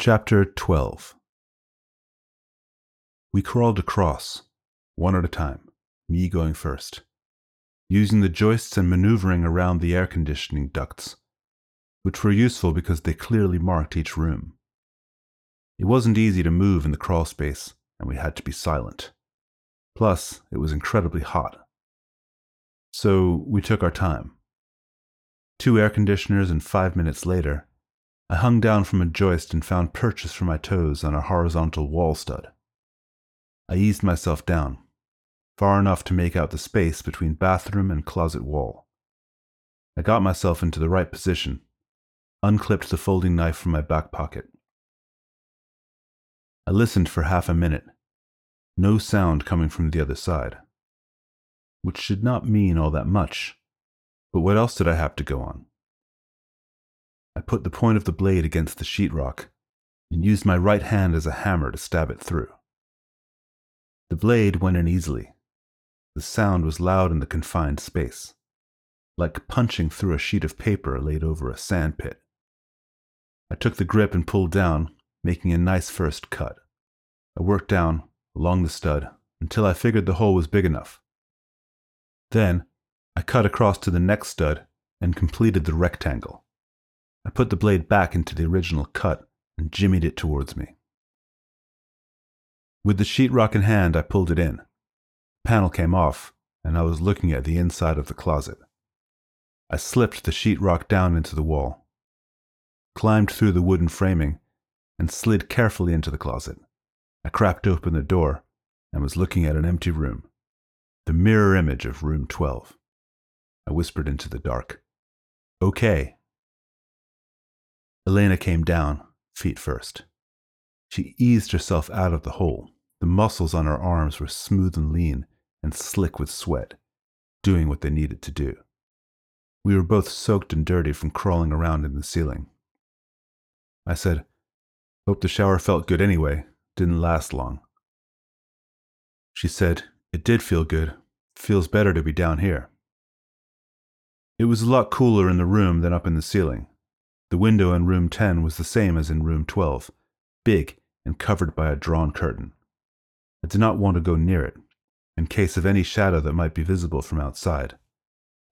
Chapter 12 We crawled across, one at a time, me going first, using the joists and maneuvering around the air conditioning ducts, which were useful because they clearly marked each room. It wasn't easy to move in the crawl space, and we had to be silent. Plus, it was incredibly hot. So we took our time. Two air conditioners, and five minutes later, I hung down from a joist and found purchase for my toes on a horizontal wall stud. I eased myself down, far enough to make out the space between bathroom and closet wall. I got myself into the right position, unclipped the folding knife from my back pocket. I listened for half a minute, no sound coming from the other side, which did not mean all that much, but what else did I have to go on? I put the point of the blade against the sheetrock and used my right hand as a hammer to stab it through. The blade went in easily. The sound was loud in the confined space, like punching through a sheet of paper laid over a sandpit. I took the grip and pulled down, making a nice first cut. I worked down along the stud until I figured the hole was big enough. Then I cut across to the next stud and completed the rectangle. I put the blade back into the original cut and jimmied it towards me. With the sheetrock in hand, I pulled it in. The panel came off, and I was looking at the inside of the closet. I slipped the sheetrock down into the wall, climbed through the wooden framing, and slid carefully into the closet. I cracked open the door and was looking at an empty room, the mirror image of room 12. I whispered into the dark, Okay, Elena came down, feet first. She eased herself out of the hole. The muscles on her arms were smooth and lean and slick with sweat, doing what they needed to do. We were both soaked and dirty from crawling around in the ceiling. I said, Hope the shower felt good anyway, didn't last long. She said, It did feel good. Feels better to be down here. It was a lot cooler in the room than up in the ceiling. The window in room 10 was the same as in room 12, big and covered by a drawn curtain. I did not want to go near it, in case of any shadow that might be visible from outside.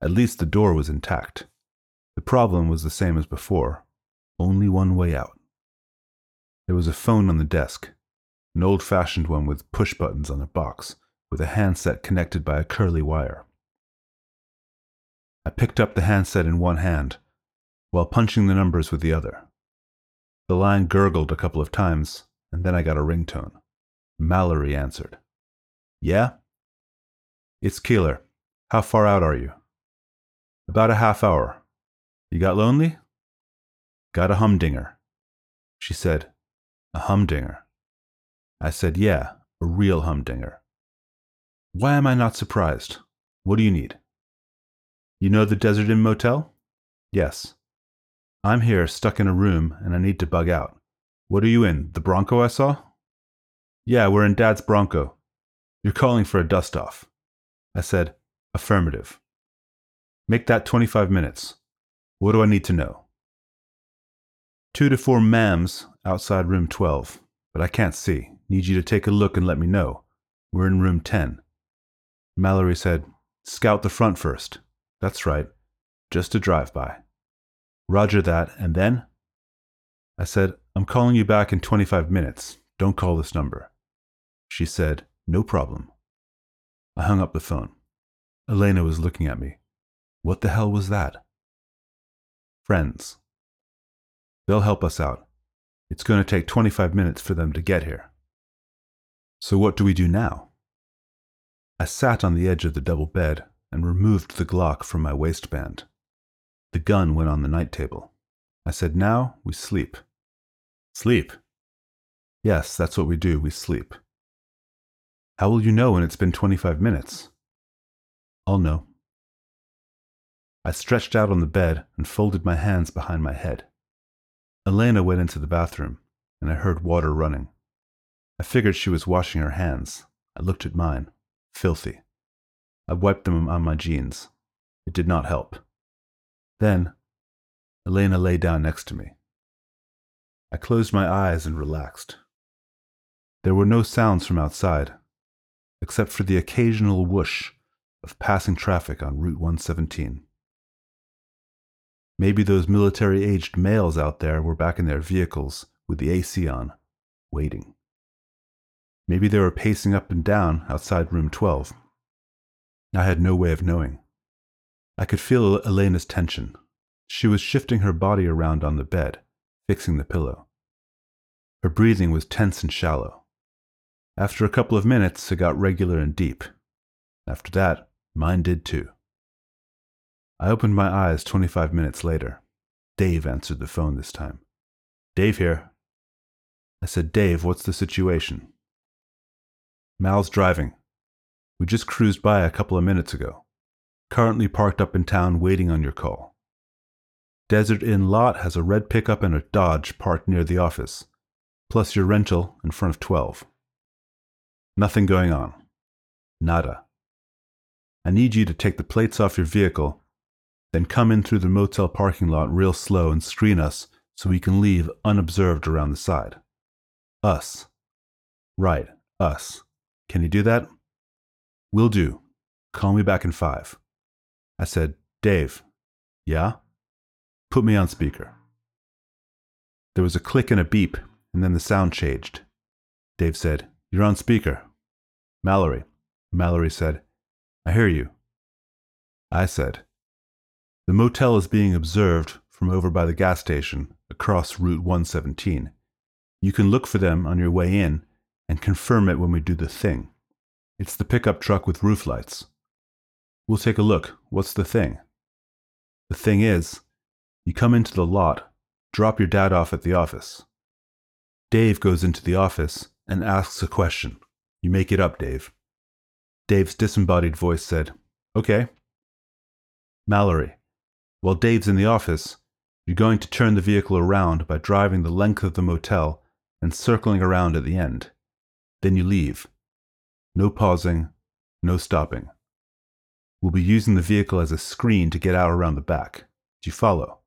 At least the door was intact. The problem was the same as before only one way out. There was a phone on the desk, an old fashioned one with push buttons on a box, with a handset connected by a curly wire. I picked up the handset in one hand while punching the numbers with the other. The line gurgled a couple of times, and then I got a ringtone. Mallory answered. Yeah? It's Keeler. How far out are you? About a half hour. You got lonely? Got a humdinger. She said, A humdinger. I said, Yeah, a real humdinger. Why am I not surprised? What do you need? You know the Desert Inn Motel? Yes. I'm here, stuck in a room, and I need to bug out. What are you in? The Bronco I saw? Yeah, we're in Dad's Bronco. You're calling for a dust off. I said, Affirmative. Make that 25 minutes. What do I need to know? Two to four mams outside room 12, but I can't see. Need you to take a look and let me know. We're in room 10. Mallory said, Scout the front first. That's right. Just a drive by. Roger that, and then? I said, I'm calling you back in 25 minutes. Don't call this number. She said, No problem. I hung up the phone. Elena was looking at me. What the hell was that? Friends. They'll help us out. It's going to take 25 minutes for them to get here. So what do we do now? I sat on the edge of the double bed and removed the Glock from my waistband. The gun went on the night table. I said, Now we sleep. Sleep? Yes, that's what we do. We sleep. How will you know when it's been 25 minutes? I'll know. I stretched out on the bed and folded my hands behind my head. Elena went into the bathroom, and I heard water running. I figured she was washing her hands. I looked at mine. Filthy. I wiped them on my jeans. It did not help. Then, Elena lay down next to me. I closed my eyes and relaxed. There were no sounds from outside, except for the occasional whoosh of passing traffic on Route 117. Maybe those military aged males out there were back in their vehicles with the AC on, waiting. Maybe they were pacing up and down outside room 12. I had no way of knowing. I could feel Elena's tension. She was shifting her body around on the bed, fixing the pillow. Her breathing was tense and shallow. After a couple of minutes, it got regular and deep. After that, mine did too. I opened my eyes 25 minutes later. Dave answered the phone this time. Dave here. I said, Dave, what's the situation? Mal's driving. We just cruised by a couple of minutes ago. Currently parked up in town waiting on your call. Desert Inn lot has a red pickup and a Dodge parked near the office, plus your rental in front of 12. Nothing going on. Nada. I need you to take the plates off your vehicle then come in through the motel parking lot real slow and screen us so we can leave unobserved around the side. Us. Right, us. Can you do that? Will do. Call me back in five. I said, Dave. Yeah? Put me on speaker. There was a click and a beep, and then the sound changed. Dave said, You're on speaker. Mallory. Mallory said, I hear you. I said, the motel is being observed from over by the gas station across Route 117. You can look for them on your way in and confirm it when we do the thing. It's the pickup truck with roof lights. We'll take a look. What's the thing? The thing is, you come into the lot, drop your dad off at the office. Dave goes into the office and asks a question. You make it up, Dave. Dave's disembodied voice said, Okay. Mallory, while Dave's in the office, you're going to turn the vehicle around by driving the length of the motel and circling around at the end. Then you leave. No pausing, no stopping. We'll be using the vehicle as a screen to get out around the back. Do you follow?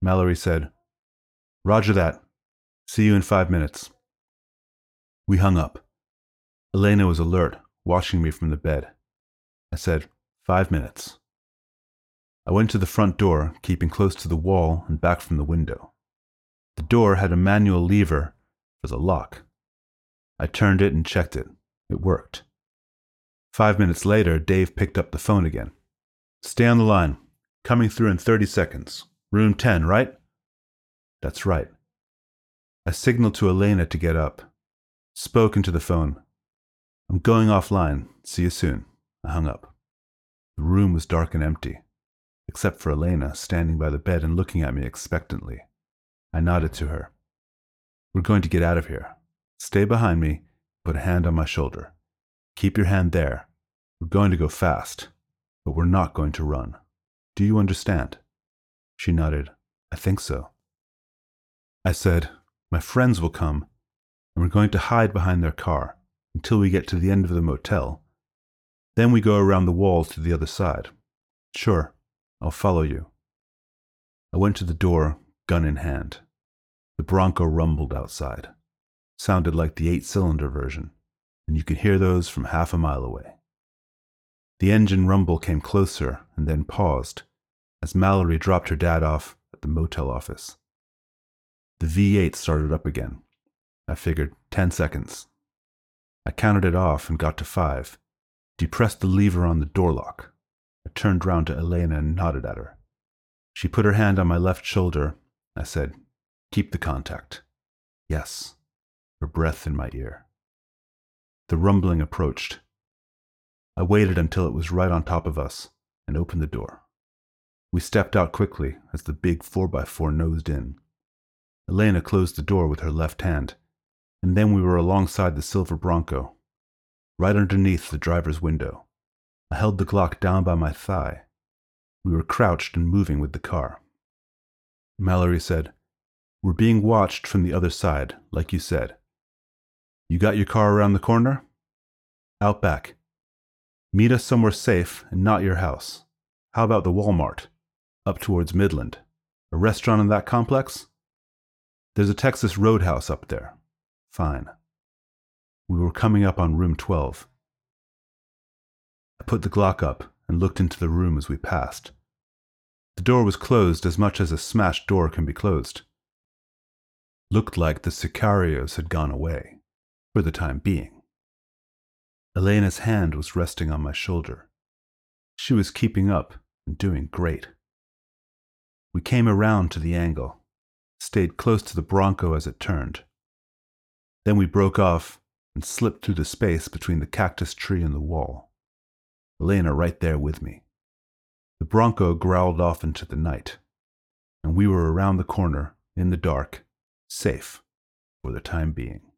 Mallory said, Roger that. See you in five minutes. We hung up. Elena was alert, watching me from the bed. I said, Five minutes. I went to the front door, keeping close to the wall and back from the window. The door had a manual lever for the lock. I turned it and checked it. It worked. Five minutes later, Dave picked up the phone again. Stay on the line. Coming through in 30 seconds. Room 10, right? That's right. I signaled to Elena to get up. Spoke into the phone. I'm going offline. See you soon. I hung up. The room was dark and empty except for Elena standing by the bed and looking at me expectantly. I nodded to her. We're going to get out of here. Stay behind me, put a hand on my shoulder. Keep your hand there. We're going to go fast, but we're not going to run. Do you understand? She nodded. I think so. I said, My friends will come, and we're going to hide behind their car until we get to the end of the motel. Then we go around the walls to the other side. Sure, I'll follow you. I went to the door, gun in hand. The Bronco rumbled outside. Sounded like the eight cylinder version, and you could hear those from half a mile away. The engine rumble came closer and then paused as Mallory dropped her dad off at the motel office. The V8 started up again. I figured 10 seconds. I counted it off and got to five, depressed the lever on the door lock. I turned round to Elena and nodded at her. She put her hand on my left shoulder. I said, Keep the contact. Yes. Her breath in my ear. The rumbling approached. I waited until it was right on top of us and opened the door. We stepped out quickly as the big 4x4 nosed in. Elena closed the door with her left hand, and then we were alongside the silver Bronco, right underneath the driver's window. I held the Glock down by my thigh. We were crouched and moving with the car. Mallory said, We're being watched from the other side, like you said. You got your car around the corner? Out back. Meet us somewhere safe and not your house. How about the Walmart? Up towards Midland. A restaurant in that complex? There's a Texas roadhouse up there. Fine. We were coming up on room 12. I put the Glock up and looked into the room as we passed. The door was closed as much as a smashed door can be closed. Looked like the sicarios had gone away, for the time being. Elena's hand was resting on my shoulder. She was keeping up and doing great. We came around to the angle, stayed close to the Bronco as it turned. Then we broke off and slipped through the space between the cactus tree and the wall. Elena right there with me. The Bronco growled off into the night, and we were around the corner, in the dark, safe for the time being.